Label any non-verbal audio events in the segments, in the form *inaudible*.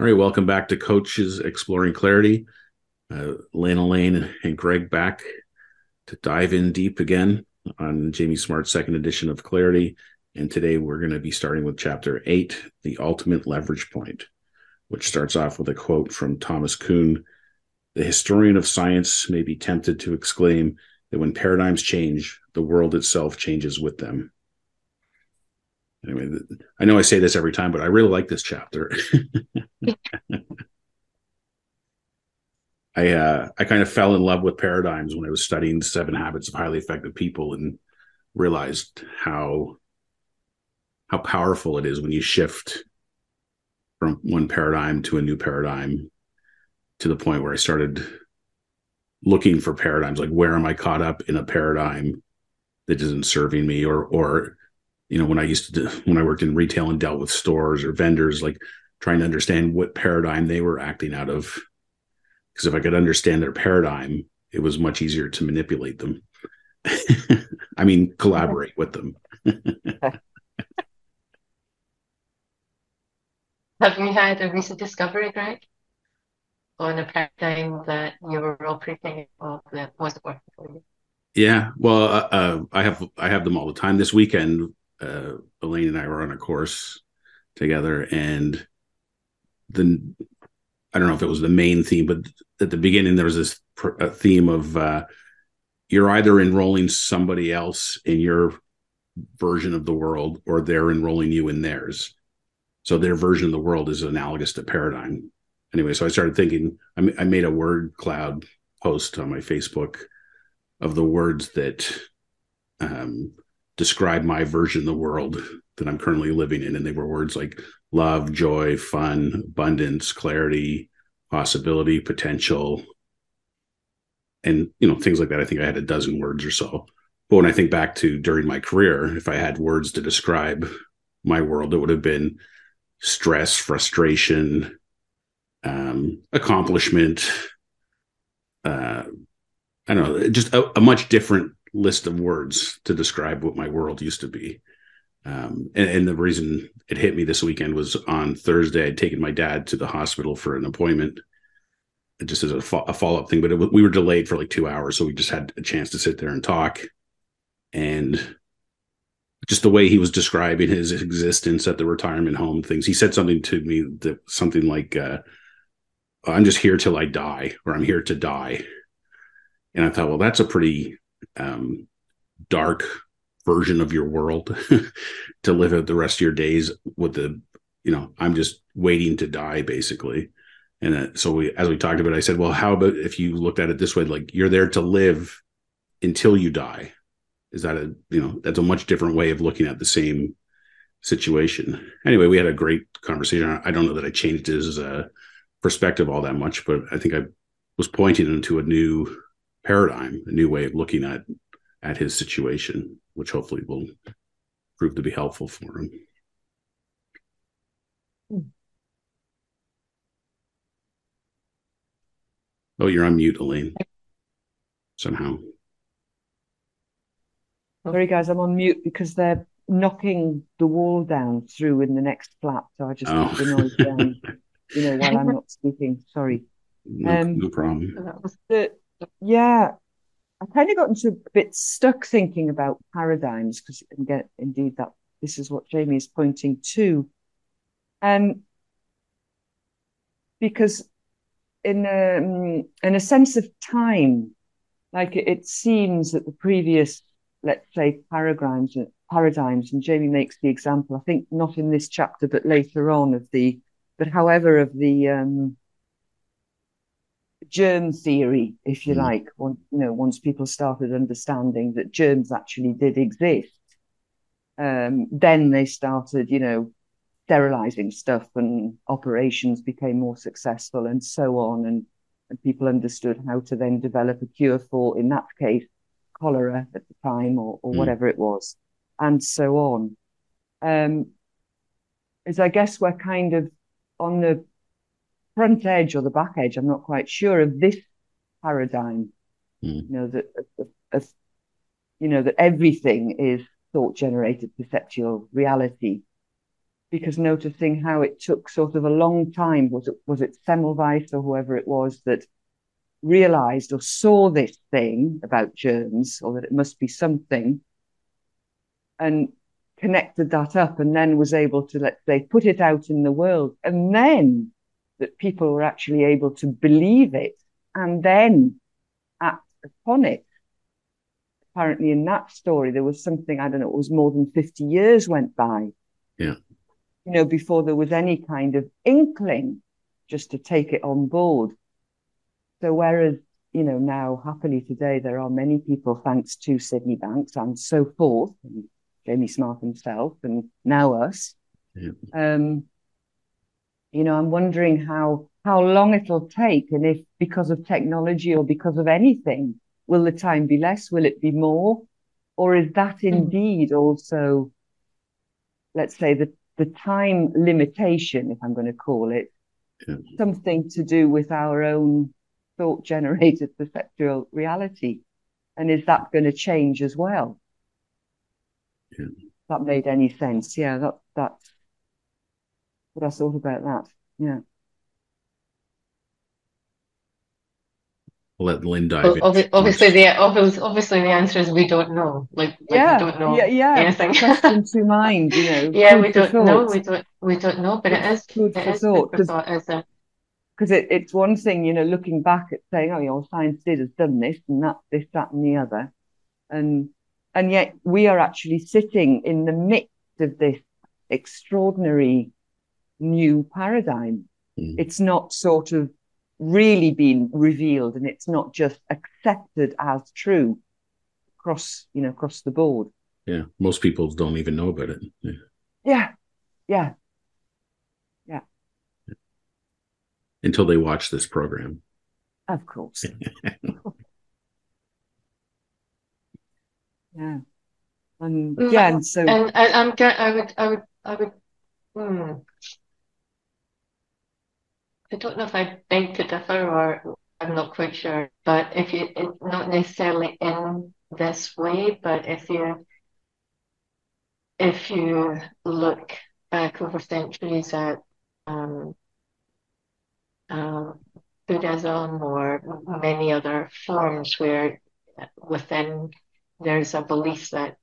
All right, welcome back to Coaches Exploring Clarity. Uh, Lana Lane and Greg back to dive in deep again on Jamie Smart's second edition of Clarity. And today we're going to be starting with chapter eight, The Ultimate Leverage Point, which starts off with a quote from Thomas Kuhn The historian of science may be tempted to exclaim that when paradigms change, the world itself changes with them. Anyway, I know I say this every time, but I really like this chapter. *laughs* I uh, I kind of fell in love with paradigms when I was studying Seven Habits of Highly Effective People and realized how how powerful it is when you shift from one paradigm to a new paradigm to the point where I started looking for paradigms like where am I caught up in a paradigm that isn't serving me or or you know when i used to do, when i worked in retail and dealt with stores or vendors like trying to understand what paradigm they were acting out of. Because if i could understand their paradigm it was much easier to manipulate them. *laughs* I mean collaborate with them. *laughs* Have you had a recent discovery greg? On a paradigm that you were operating of that wasn't working for you? Yeah well uh, uh, i have i have them all the time. This weekend uh, Elaine and I were on a course together, and the I don't know if it was the main theme, but at the beginning there was this pr- theme of uh, you're either enrolling somebody else in your version of the world, or they're enrolling you in theirs. So their version of the world is analogous to paradigm. Anyway, so I started thinking. I, I made a word cloud post on my Facebook of the words that um, describe my version of the world that I'm currently living in. And they were words like love, joy, fun, abundance, clarity, possibility, potential, and you know, things like that. I think I had a dozen words or so. But when I think back to during my career, if I had words to describe my world, it would have been stress, frustration, um, accomplishment. Uh, I don't know, just a, a much different list of words to describe what my world used to be. Um, and, and, the reason it hit me this weekend was on Thursday. I'd taken my dad to the hospital for an appointment, just as a, fo- a follow up thing. But it, we were delayed for like two hours, so we just had a chance to sit there and talk. And just the way he was describing his existence at the retirement home, things he said something to me that something like, uh, "I'm just here till I die," or "I'm here to die." And I thought, well, that's a pretty um, dark version of your world *laughs* to live out the rest of your days with the you know i'm just waiting to die basically. And uh, so we as we talked about i said well how about if you looked at it this way like you're there to live until you die. Is that a you know that's a much different way of looking at the same situation. Anyway we had a great conversation. I don't know that i changed his uh, perspective all that much but i think i was pointing into a new paradigm, a new way of looking at at his situation, which hopefully will prove to be helpful for him. Oh, you're on mute, Elaine. Somehow. Sorry, guys, I'm on mute because they're knocking the wall down through in the next flat. So I just oh. keep the noise down, you know, while I'm *laughs* not speaking. Sorry. No, um, no problem. The, yeah, I kind of got into a bit stuck thinking about paradigms because again, indeed, that this is what Jamie is pointing to, and because in a, um, in a sense of time, like it, it seems that the previous, let's say, paradigms paradigms, and Jamie makes the example. I think not in this chapter, but later on of the, but however of the um, germ theory, if you mm. like, you know, once people started understanding that germs actually did exist, um, then they started, you know, sterilizing stuff and operations became more successful and so on. And, and people understood how to then develop a cure for, in that case, cholera at the time or, or mm. whatever it was, and so on. Um, is I guess we're kind of on the front edge or the back edge, I'm not quite sure of this paradigm. Mm. You know that, of, you know that everything is thought generated perceptual reality, because noticing how it took sort of a long time was it was it Semmelweis or whoever it was that realized or saw this thing about germs or that it must be something and connected that up and then was able to let's say put it out in the world and then that people were actually able to believe it and then act upon it. Apparently in that story there was something i don't know it was more than 50 years went by. Yeah. You know before there was any kind of inkling just to take it on board. So whereas you know now happily today there are many people thanks to sydney banks and so forth and jamie smart himself and now us yeah. um you know i'm wondering how how long it'll take and if because of technology or because of anything will the time be less? Will it be more? Or is that hmm. indeed also let's say the the time limitation if i'm going to call it yeah. something to do with our own thought generated perceptual reality? And is that going to change as well? Yeah. that made any sense. Yeah that that's what i thought about that yeah I'll let Lynn dive Well, in. obvi- obviously, the obvious, obviously the answer is we don't know. Like, like yeah we don't know yeah yeah anything. question *laughs* to mind you know Yeah, we don't know. We don't. We don't know. But it is. food It for is thought food thought. A because it, it's one thing, you know, looking back at saying, oh, you know, science did has done this and that, this, that, and the other, and and yet we are actually sitting in the midst of this extraordinary new paradigm. Mhm. It's not sort of really been revealed, and it's not just accepted as true across, you know, across the board. Yeah, most people don't even know about it. Yeah. Yeah, yeah, Until they watch this program. of course. *laughs* yeah, and Mm, yeah, and so and I, I'm. ge- I would. I would. I would. Hmm. I don't know if I beg to differ or I'm not quite sure. But if you, not necessarily in this way, but if you, if you look back over centuries at um, um, Buddhism or many other forms where within there's a belief that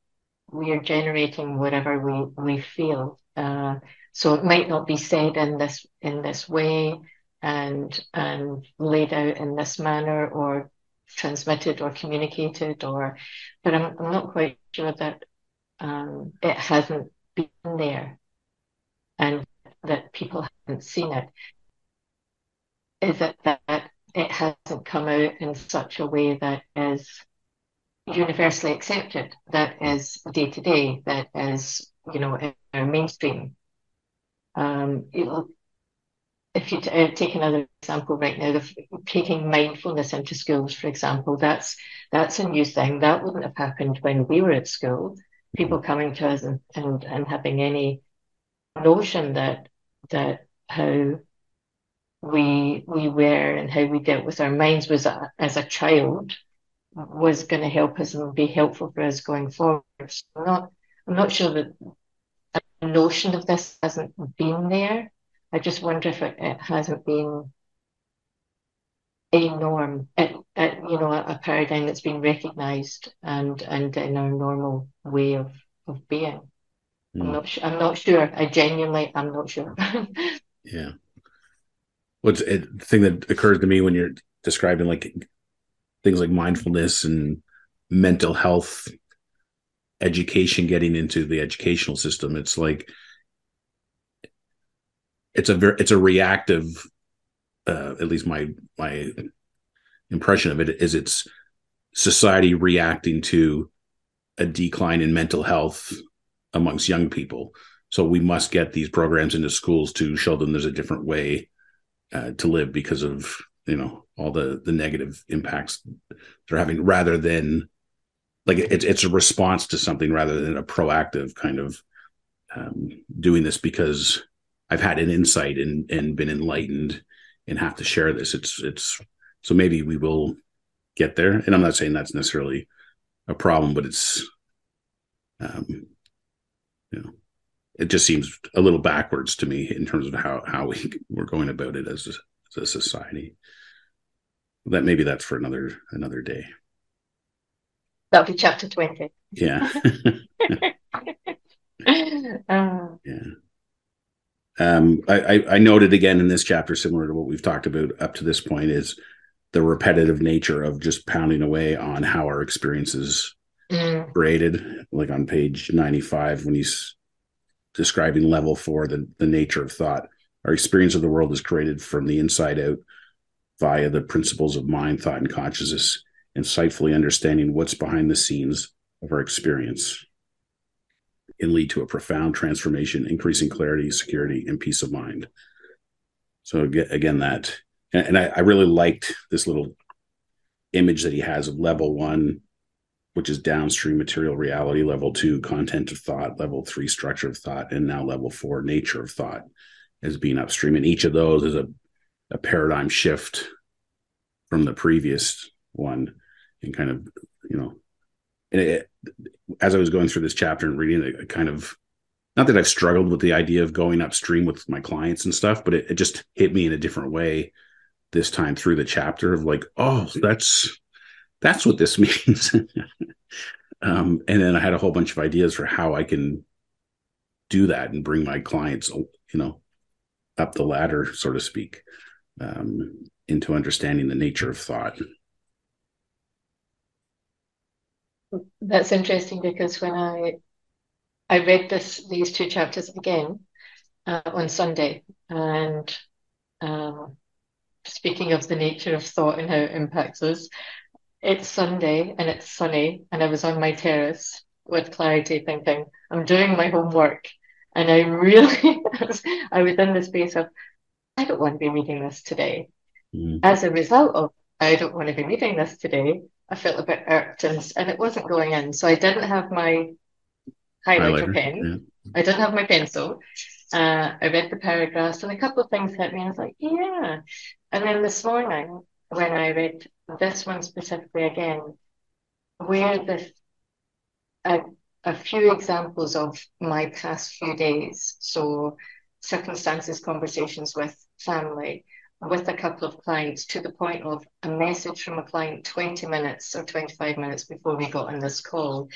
we are generating whatever we, we feel. Uh, so it might not be said in this in this way and and laid out in this manner or transmitted or communicated or but I'm, I'm not quite sure that um, it hasn't been there and that people haven't seen it is it that it hasn't come out in such a way that is universally accepted, that is day to day, that is, you know, in our mainstream. Um, if you uh, take another example right now, taking mindfulness into schools, for example, that's that's a new thing. That wouldn't have happened when we were at school. People coming to us and, and, and having any notion that that how we we were and how we dealt with our minds was a, as a child was going to help us and be helpful for us going forward. So I'm not I'm not sure that a notion of this hasn't been there. I just wonder if it, it hasn't been a norm, it, it, you know, a, paradigm that's been recognised and and in our normal way of of being. I'm Mm. not I'm not sure. I genuinely I'm not sure. *laughs* Yeah. What's it, the thing that occurs to me when you're describing like things like mindfulness and mental health education getting into the educational system it's like it's a very it's a reactive uh at least my my impression of it is it's society reacting to a decline in mental health amongst young people. So we must get these programs into schools to show them there's a different way uh, to live because of you know all the the negative impacts they're having rather than like it's it's a response to something rather than a proactive kind of um, doing this because I've had an insight and and been enlightened and have to share this. It's it's so maybe we will get there. And I'm not saying that's necessarily a problem, but it's um, you know it just seems a little backwards to me in terms of how how we we're going about it as a, as a society. That maybe that's for another another day. That'll be chapter twenty. Yeah. *laughs* *laughs* *laughs* uh, yeah. Um, I, I noted again in this chapter, similar to what we've talked about up to this point, is the repetitive nature of just pounding away on how our experiences mm, created. Like on page 95, when he's describing level four, the, the nature of thought. Our experience of the world is created from the inside out via the principles of mind, thought, and consciousness, insightfully understanding what's behind the scenes of our experience can lead to a profound transformation, increasing clarity, security, and peace of mind. So again, that and, and I, I really liked this little image that he has of level one, which is downstream material reality, level two, content of thought, level three, structure of thought, and now level four, nature of thought, as being upstream. And each of those is a, a paradigm shift from the previous one and kind of, you know, it, as I was going through this chapter and reading it, kind of not that I've struggled with the idea of going upstream with my clients and stuff, but it, it just hit me in a different way this time through the chapter of like, oh, that's that's what this *laughs* means. um, and then I had a whole bunch of ideas for how I can do that and bring my clients, you know, up the ladder, so to speak, um, into understanding the nature of thought. That's interesting because when I I read this these two chapters again uh, on Sunday, and um, speaking of the nature of thought and how it impacts us, it's Sunday and it's sunny, and I was on my terrace with clarity, thinking I'm doing my homework, and I *laughs* really I was in the space of I don't want to be reading this today. Mm. As a result of I don't want to be reading this today, I felt a bit irked and, and it wasn't going in. So I didn't have my highlighter, Highlighter, pen. I didn't have my pencil. Uh, I read the paragraphs and a couple of things hit me. I was like, yeah. And then this morning, when I read this one specifically again, where this, a, a few examples of my past few days. So circumstances, conversations with family, with a couple of clients to the point of a message from a client 20 minutes or 25 minutes before we got on this call.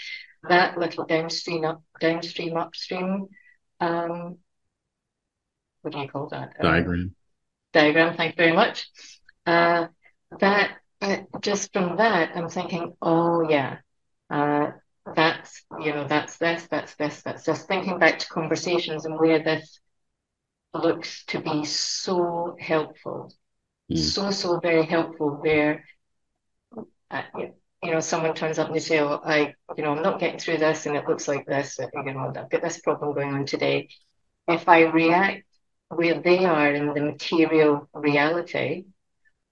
That little downstream up downstream upstream um what do you call that? Um, Diagram. diagram, thank you very much. Uh that uh, just from that I'm thinking, oh yeah, uh that's you know, that's this, that's this, that's just thinking back to conversations and where this looks to be so helpful, Mm. so, so very helpful where, uh, you know, someone turns up and they say, oh, I, you know, I'm not getting through this and it looks like this, uh, you know, I've got this problem going on today. If I react where they are in the material reality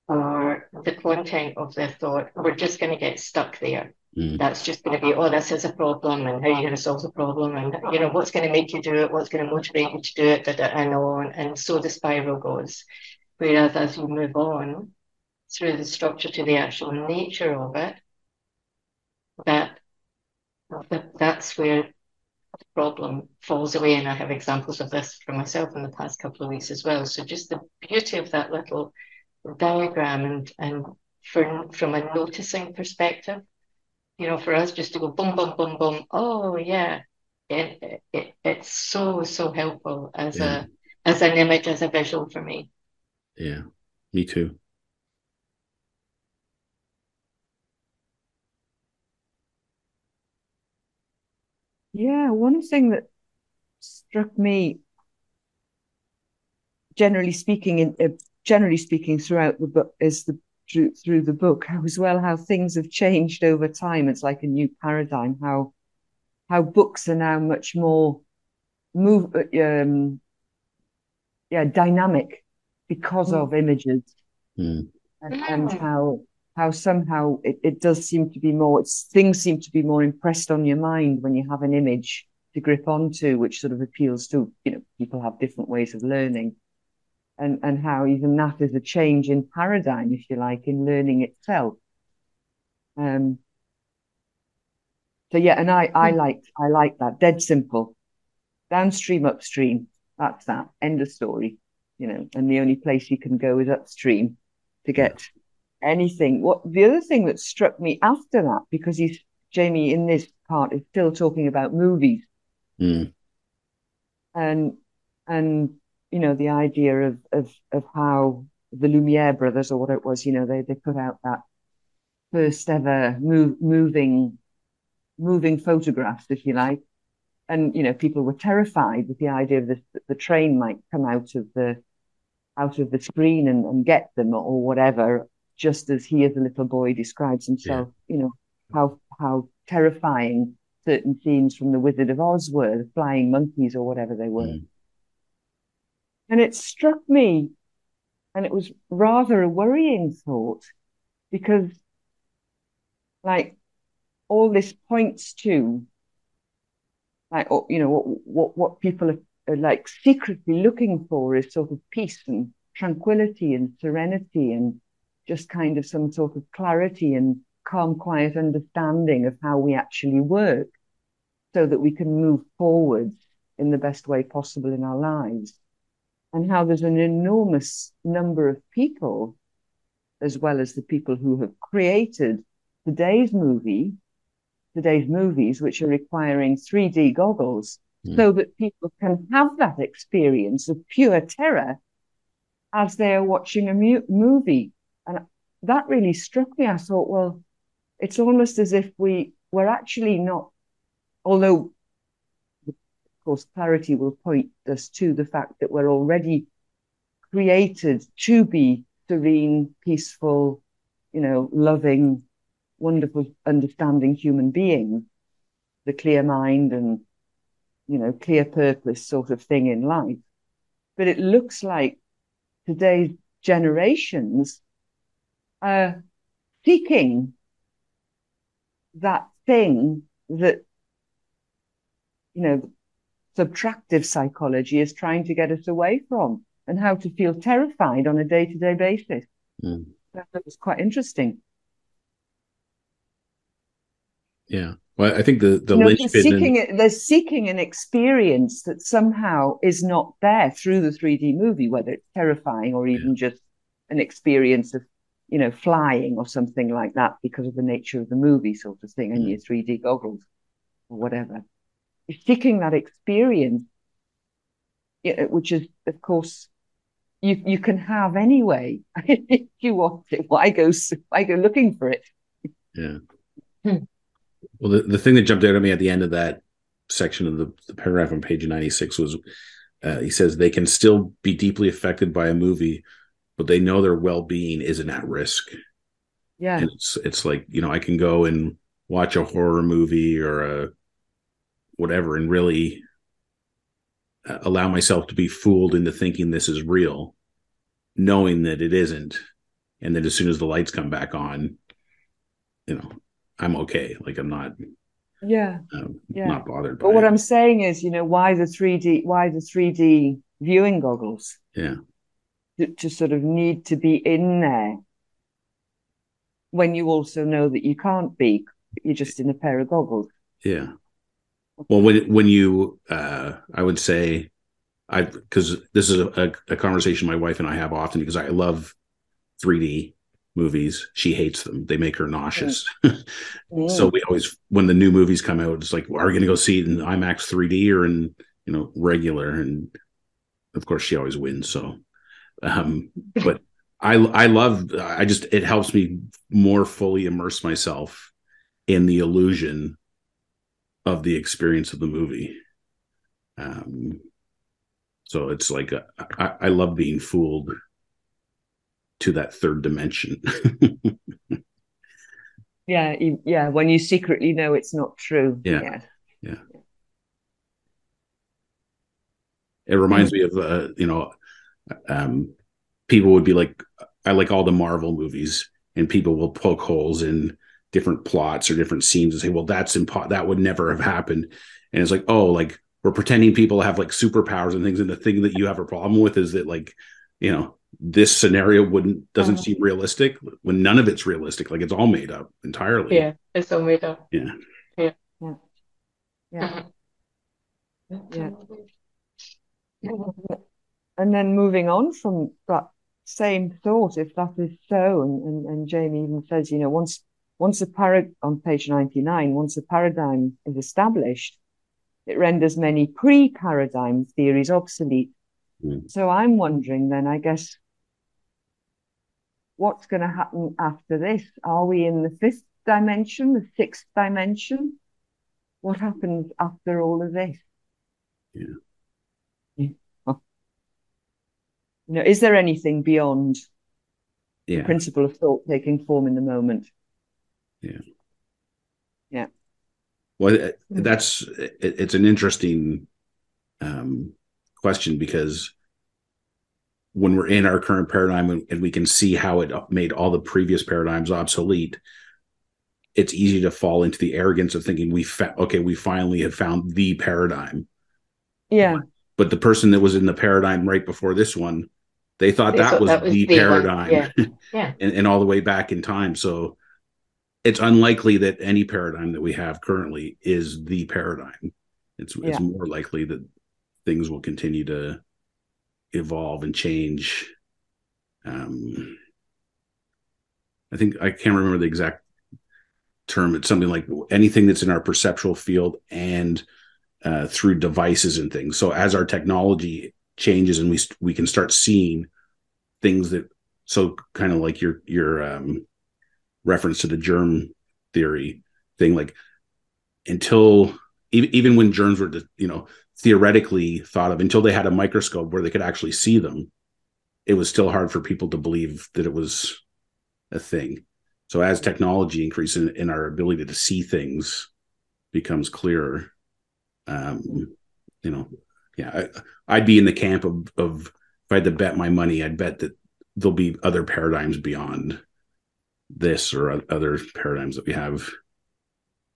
or the content of their thought, we're just going to get stuck there. Mm. That's just going to be, oh, this is a problem, and how are you going to solve the problem, and you know what's going to make you do it, what's going to motivate you to do it, da, and on, and so the spiral goes. Whereas as you move on through the structure to the actual nature of it, that, that that's where the problem falls away. And I have examples of this for myself in the past couple of weeks as well. So just the beauty of that little diagram and and for, from a noticing perspective, you know, for us just to go boom, boom, boom, boom. Oh yeah, it, it it's so so helpful as Yeah. a as an image as a visual for me. Yeah. Me too. Yeah, one thing that struck me, generally speaking, in uh, generally speaking, throughout the book is the through through the book how as well how things have changed over time. It's like a new paradigm. How how books are now much more move um yeah dynamic because Mm. of images Mm. and, and how how somehow it, it does seem to be more it's things seem to be more impressed on your mind when you have an image to grip onto which sort of appeals to you know people have different ways of learning and and how even that is a change in paradigm if you like in learning itself um so yeah and i i Mm. liked i like that dead simple downstream, upstream. That's that. End of story. You know, and the only place you can go is upstream to get anything. What the other thing that struck me after that, because he's Jamie in this part is still talking about movies. Mm. And and you know, the idea of of of how the Lumiere brothers or what it was, you know, they they put out that first ever move, moving moving photographs, if you like. And you know, people were terrified with the idea of this the train might come out of the out of the screen and, and get them or whatever, just as he as a little boy describes himself, yeah. you know, how how terrifying certain scenes from the Wizard of Oz were, the flying monkeys or whatever they were. Mm. And it struck me, and it was rather a worrying thought, because like all this points to like you know what what people are, are, like secretly looking for is sort of peace and tranquility and serenity and just kind of some sort of clarity and calm quiet understanding of how we actually work so that we can move forward in the best way possible in our lives and how there's an enormous number of people as well as the people who have created today's movie, today's movies, which are requiring 3D goggles, mm. so that people can have that experience of pure terror as they are watching a mu- movie. And that really struck me. I thought, well, it's almost as if we were actually not, although, course, clarity will point us to the fact that we're already created to be serene, peaceful, you know, loving, wonderful, understanding human beings, the clear mind and, you know, clear purpose sort of thing in life. But it looks like today's generations are seeking that thing that, you know, subtractive psychology is trying to get us away from and how to feel terrified on a day to day basis. Mm. That was quite interesting. Yeah. Well, I think the the you know, they're seeking and... they're seeking an experience that somehow is not there through the 3D movie, whether it's terrifying or even yeah. just an experience of you know flying or something like that because of the nature of the movie sort of thing and mm. your 3D goggles or whatever. Seeking that experience, which is of course you you can have anyway *laughs* if you want it. Why go why go looking for it? Yeah. Hmm. Well, the, the thing that jumped out at me at the end of that section of the, the paragraph on page 96 was uh, he says they can still be deeply affected by a movie, but they know their well being isn't at risk. Yeah. And it's, it's like, you know, I can go and watch a horror movie or a whatever and really uh, allow myself to be fooled into thinking this is real, knowing that it isn't. And then as soon as the lights come back on, you know, I'm okay. Like I'm not yeah um, yeah not bothered but what it. i'm saying is you know why the 3d why the 3d viewing goggles yeah to, to, sort of need to be in there when you also know that you can't be you're just in a pair of goggles yeah well when when you uh i would say i because this is a, a conversation my wife and i have often because i love 3d movies. She hates them. They make her nauseous. Mm. *laughs* so we always, when the new movies come out, it's like, well, are we going to go see it in IMAX 3D or in, you know, regular? And of course, she always wins. So, um, *laughs* but I, I love, I just, it helps me more fully immerse myself in the illusion of the experience of the movie. Um, so it's like, a, I, I love being fooled to that third dimension. *laughs* yeah, yeah. When you secretly know it's not true. Yeah, yeah. yeah. It reminds me of uh, you know, um, people would be like, I like all the Marvel movies, and people will poke holes in different plots or different scenes and say, well, that's impo- that would never have happened. And it's like, oh, like we're pretending people have like superpowers and things, and the thing that you have a problem with is that like, you know, this scenario wouldn't doesn't uh-huh. seem realistic when none of it's realistic like it's all made up entirely yeah it's all made up yeah yeah yeah, yeah. Uh-huh. Yeah. And then moving on from that same thought, if that is so, and, and, and Jamie even says, you know, once once a parad on page 99, once a paradigm is established, it renders many pre-paradigm theories obsolete. Mm. So I'm wondering then, I guess, what's going to happen after this? Are we in the fifth dimension, the sixth dimension? What happens after all of this? Yeah. You know, is there anything beyond yeah. the principle of thought taking form in the moment? Yeah. Yeah. Well, that's it's an interesting um, question because when we're in our current paradigm and we can see how it made all the previous paradigms obsolete, it's easy to fall into the arrogance of thinking we fa- okay, we finally have found the paradigm. Yeah. But the person that was in the paradigm right before this one, they thought they that, thought was that was the, the paradigm, yeah. *laughs* yeah. and, and all the way back in time. So it's unlikely that any paradigm that we have currently is the paradigm. It's yeah. it's more likely that things will continue to evolve and change. Um, I think I can't remember the exact term. It's something like anything that's in our perceptual field and uh, through devices and things. So as our technology changes and we we can start seeing things that so kind of like your your um, reference to the germ theory thing, like until even even when germs were you know theoretically thought of until they had a microscope where they could actually see them, it was still hard for people to believe that it was a thing. So as technology increases in our ability to see things becomes clearer, um, you know, yeah, I, would be in the camp of, of if I had to bet my money, I'd bet that there'll be other paradigms beyond this or other paradigms that we have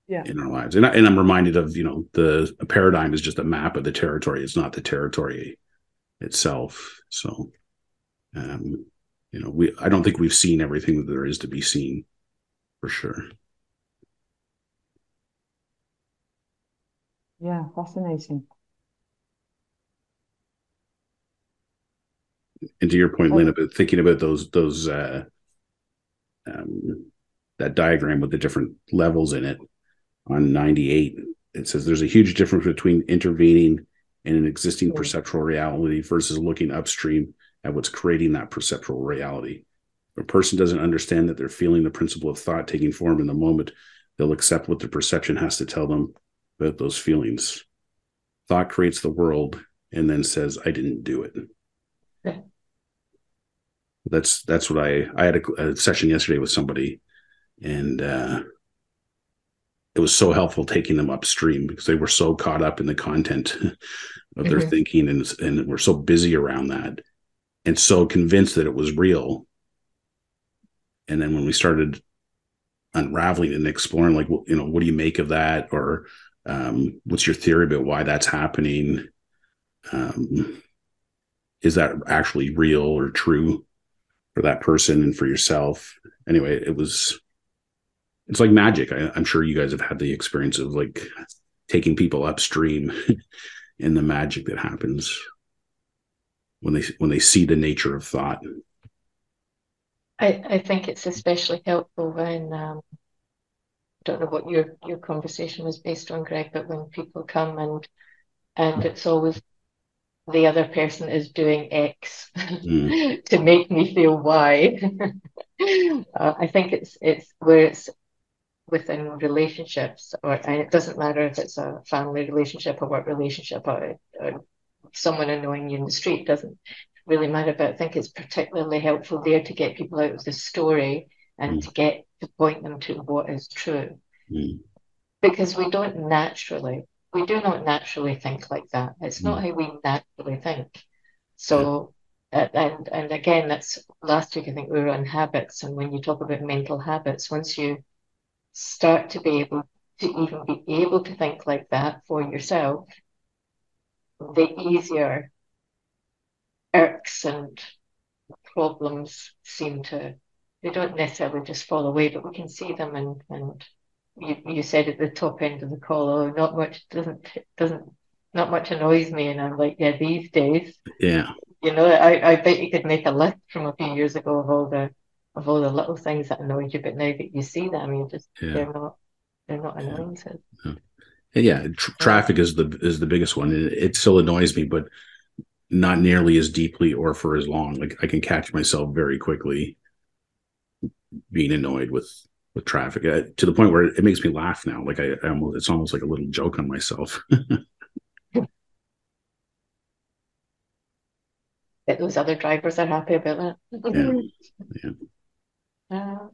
yeah. in our lives. And, I, and I'm reminded of, you know, the paradigm is just a map of the territory. It's not the territory itself. So, um, you know, we, I don't think we've seen everything that there is to be seen for sure. Yeah, fascinating. And to your point, Lynn, about thinking about those those uh, um, that diagram with the different levels in it on 98, it says there's a huge difference between intervening in an existing yeah. perceptual reality versus looking upstream at what's creating that perceptual reality. If a person doesn't understand that they're feeling the principle of thought taking form in the moment, they'll accept what the perception has to tell them about those feelings. Thought creates the world and then says, I didn't do it. That's that's what I I had a, a session yesterday with somebody, and uh, it was so helpful taking them upstream because they were so caught up in the content *laughs* of their mm-hmm. thinking and and were so busy around that, and so convinced that it was real. And then when we started unraveling and exploring, like, you know, what do you make of that, or um, what's your theory about why that's happening? Um, is that actually real or true for that person and for yourself? Anyway, it was. It's like magic. I, I'm sure you guys have had the experience of like taking people upstream *laughs* and the magic that happens when they when they see the nature of thought. I, I think it's especially helpful when um, I don't know what your your conversation was based on, Greg, but when people come and and it's always the other person is doing X mm. *laughs* to make me feel Y. *laughs* uh, I think it's it's where it's within relationships, or and it doesn't matter if it's a family relationship, a work relationship, or, or someone annoying you in the street. Doesn't really matter. But I think it's particularly helpful there to get people out of the story and mm. to get to point them to what is true. Mm. Because we don't naturally, we do not naturally think like that. It's mm. not how we naturally think. So, yeah. and and again, that's last week. I think we were on habits, and when you talk about mental habits, once you start to be able to even be able to think like that for yourself, the easier irks and problems seem to they don't necessarily just fall away, but we can see them and and you, you said at the top end of the call, oh, not much doesn't doesn't not much annoys me, and I'm like, yeah, these days, Yeah. you know, I, I bet you could make a list from a few years ago of all the of all the little things that annoyed you, but now that you see them, you just Yeah. they're not they're not Yeah. annoyances. And yeah, tr- traffic is the is the biggest one. It, it still annoys me, but not nearly as deeply or for as long. Like I can catch myself very quickly being annoyed with with traffic uh, to the point where it makes me laugh now. Like I, I almost, it's almost like a little joke on myself. *laughs* That those other drivers are happy about that. Yeah. *laughs* Uh,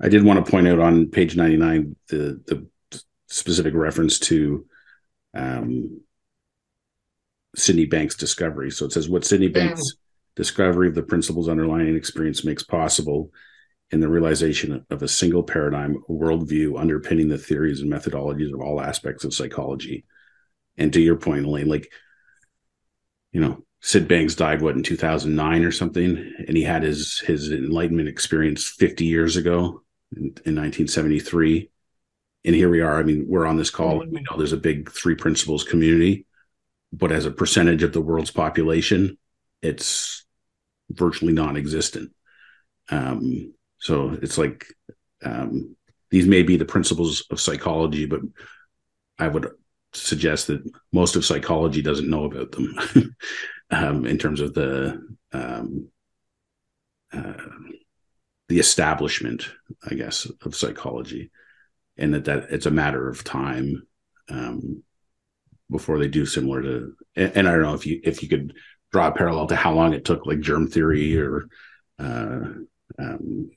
I did want to point out on page 99 the the specific reference to um, Sydney Banks' discovery. So it says what Sydney Banks' discovery of the principles underlying experience makes possible in the realization of a single paradigm, worldview underpinning the theories and methodologies of all aspects of psychology. And to your point, Elaine, like, you know, Sid Banks died what in 2009 or something, and he had his his enlightenment experience 50 years ago in, in 1973. And here we are. I mean, we're on this call, and we know there's a big three principles community, but as a percentage of the world's population, it's virtually non-existent. Um, so it's like um, these may be the principles of psychology, but I would suggest that most of psychology doesn't know about them *laughs* um, in terms of the um, uh, the establishment, I guess, of psychology, and that that it's a matter of time um, before they do similar to. And, and I don't know if you if you could draw a parallel to how long it took, like germ theory or uh, um,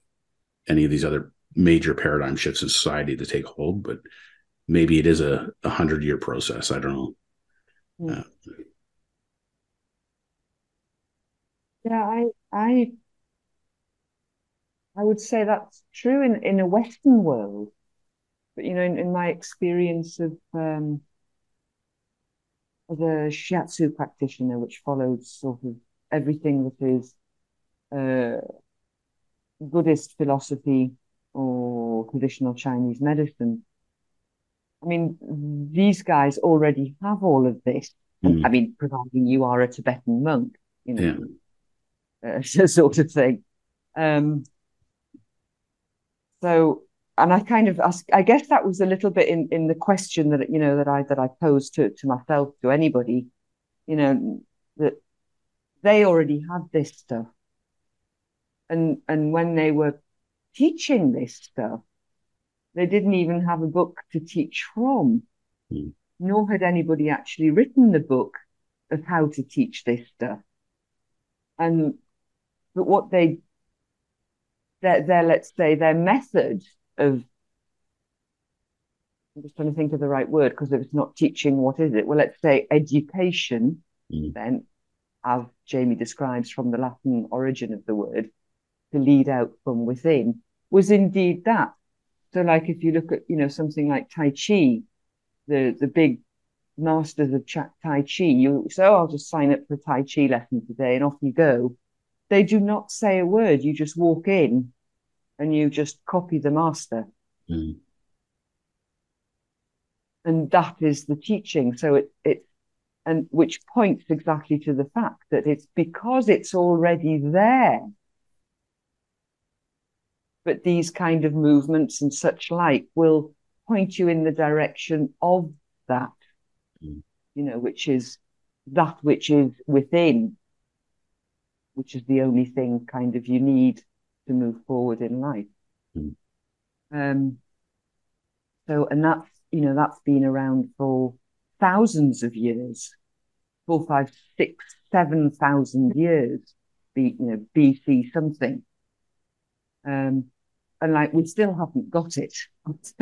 any of these other major paradigm shifts in society to take hold, but maybe it is a, a hundred year process. I don't know. Mm. Uh, Yeah, I I I would say that's true in, in a Western world. But you know, in, in my experience of um as a shiatsu practitioner, which follows sort of everything that is uh Buddhist philosophy or traditional Chinese medicine. I mean, these guys already have all of this. Mm. I mean, providing you are a Tibetan monk, you know, Yeah. *laughs* uh, *laughs* sort of thing. Um, so, and I kind of ask, I guess that was a little bit in, in the question that, you know, that I, that I posed to, to myself, to anybody, you know, that they already had this stuff. And, and when they were teaching this stuff, they didn't even have a book to teach from, Hmm. nor had anybody actually written the book of how to teach this stuff. And but what they their their let's say their method of I'm just trying to think of the right word because if it's not teaching, what is it? Well, let's say education, Mm. then, as Jamie describes from the Latin origin of the word, to lead out from within, was indeed that. So, like if you look at, you know, something like Tai Chi, the the big masters of Cha- Tai Chi, you say, oh, I'll just sign up for a Tai Chi lesson today, and off you go. They do not say a word. You just walk in, and you just copy the master, Mm. and that is the teaching. So it it and which points exactly to the fact that it's because it's already there. But these kind of movements and such like will point you in the direction of that, Mm. you know, which is that which is within, which is the only thing kind of you need to move forward in life. Mm. Um, so, and that's, you know, that's been around for thousands of years, four, five, six, seven thousand years, be, you know, BC something. Um, and like we still haven't got it. *laughs*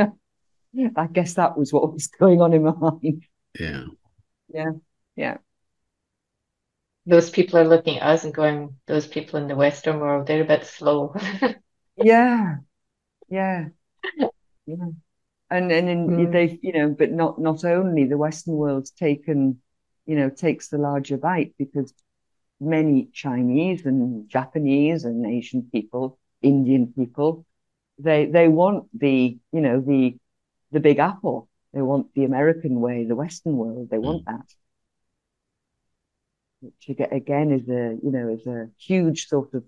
I guess that was what was going on in my mind. Yeah. Yeah. Yeah. Those people are looking at us and going, those people in the Western world, they're a bit slow. *laughs* Yeah. Yeah. Yeah. And and in, Mm. they you know, but not not only the Western world's taken, you know, takes the larger bite because many Chinese and Japanese and Asian people, Indian people, they they want the, you know, the the big apple. They want the American way, the Western world. They want that. Which again is a you know is a huge sort of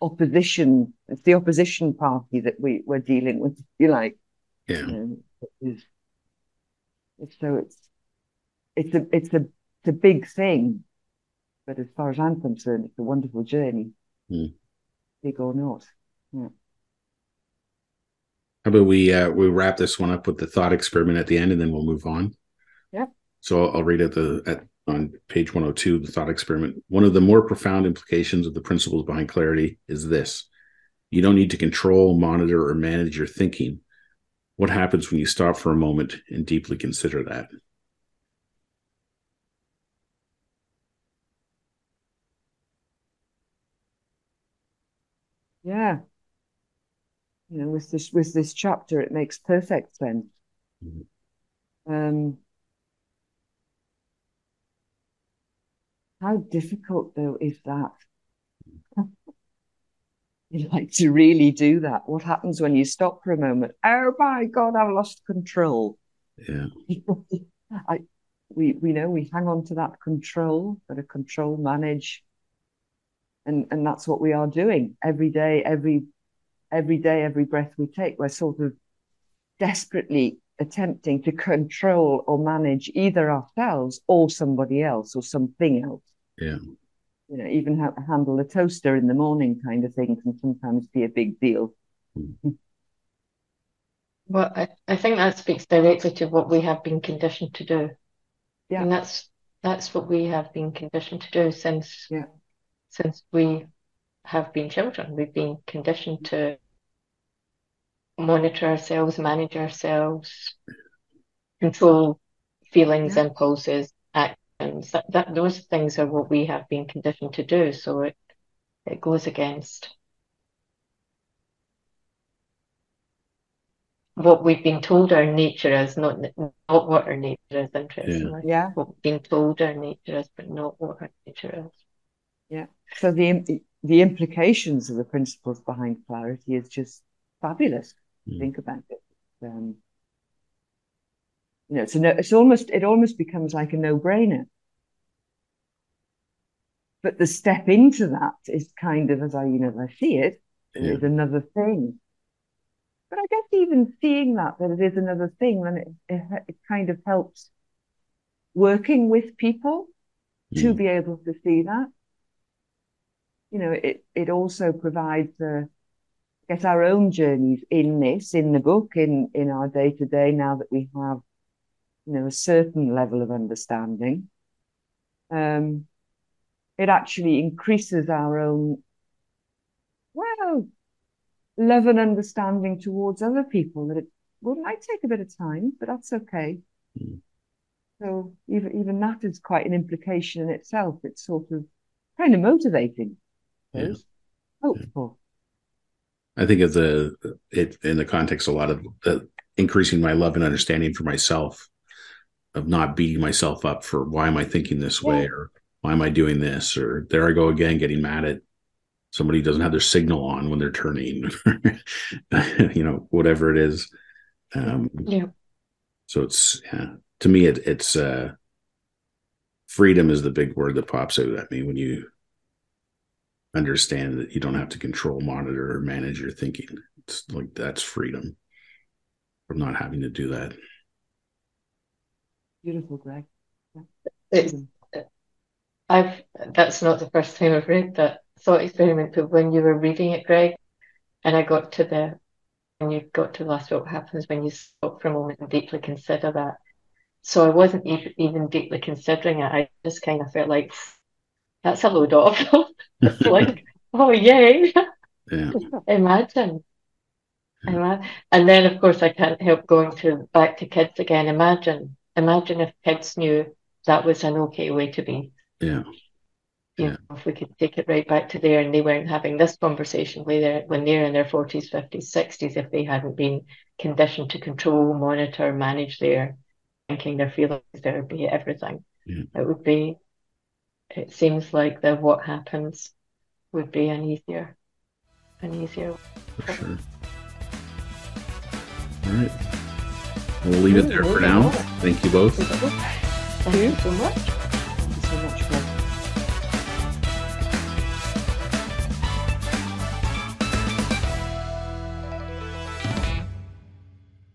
opposition. It's the opposition party that we we're dealing with, if you like. Yeah. It is, so it's it's a it's a it's a big thing, but as far as I'm concerned, it's a wonderful journey, mm. big or not. Yeah. How about we uh, we wrap this one up with the thought experiment at the end, and then we'll move on. Yeah. So I'll, I'll read at the at on page 102 the thought experiment. One of the more profound implications of the principles behind clarity is this: you don't need to control, monitor, or manage your thinking. What happens when you stop for a moment and deeply consider that? Yeah, you know, with this with this chapter, it makes perfect sense. Mm-hmm. Um, how difficult though is that? *laughs* you like to really do that. What happens when you stop for a moment? Oh my God, I've lost control. Yeah. *laughs* I we we know we hang on to that control, got to control, manage. And and that's what we are doing every day, every every day, every breath we take, we're sort of desperately attempting to control or manage either ourselves or somebody else or something else. Yeah. You know, even how to handle a toaster in the morning kind of thing can sometimes be a big deal. Mm-hmm. *laughs* Well, I, I think that speaks directly to what we have been conditioned to do. Yeah. And that's that's what we have been conditioned to do since yeah. since we have been children. We've been conditioned to monitor ourselves, manage ourselves, control feelings, yeah. impulses, actions. That, that those things are what we have been conditioned to do. So it it goes against what we've been told our nature is, not not what our nature is. Interestingly, yeah, what we've been told our nature is, but not what our nature is. Yeah. So the the implications of the principles behind clarity is just fabulous. Mm. Think about it. Um, you know, it's a, it's almost it almost becomes like a no brainer. But the step into that is kind of, as I you know, I see it, yeah. is another thing. But I guess even seeing that that it is another thing, then it, it, it kind of helps working with people mm. to be able to see that. You know, it it also provides a get our own journeys in this, in the book, in in our day to day. Now that we have, you know, a certain level of understanding, um, it actually increases our own, well, love and understanding towards other people. That it well might take a bit of time, but that's okay. Mm. So even even that is quite an implication in itself. It's sort of kind of motivating, yeah. hopeful. I think of the it in the context a lot of the increasing my love and understanding for myself, of not beating myself up for why am I thinking this yeah. way or why am I doing this or there I go again getting mad at somebody who doesn't have their signal on when they're turning, *laughs* you know, whatever it is. Um, yeah. So it's yeah, to me it, it's uh, freedom is the big word that pops out at me when you understand that you don't have to control, monitor, or manage your thinking. It's like that's freedom from not having to do that. Beautiful, Greg. It's, I've that's not the first time I've read that thought experiment, but when you were reading it, Greg, and I got to the and you got to the last what happens when you stop for a moment and deeply consider that. So I wasn't even deeply considering it. I just kind of felt like that's a load off. *laughs* It's like, oh yay. Yeah. Imagine. Imagine. And then of course I can't help going to back to kids again. Imagine. Imagine if kids knew that was an okay way to be. Yeah. You yeah. know, if we could take it right back to there and they weren't having this conversation when they're, when they're in their 40s, 50s, 60s, if they hadn't been conditioned to control, monitor, manage their thinking, their feelings, their be everything. Yeah. It would be it seems like that what happens would be an easier, an easier. For sure. All right. We'll leave it there for now. Thank you both. Thank you so much.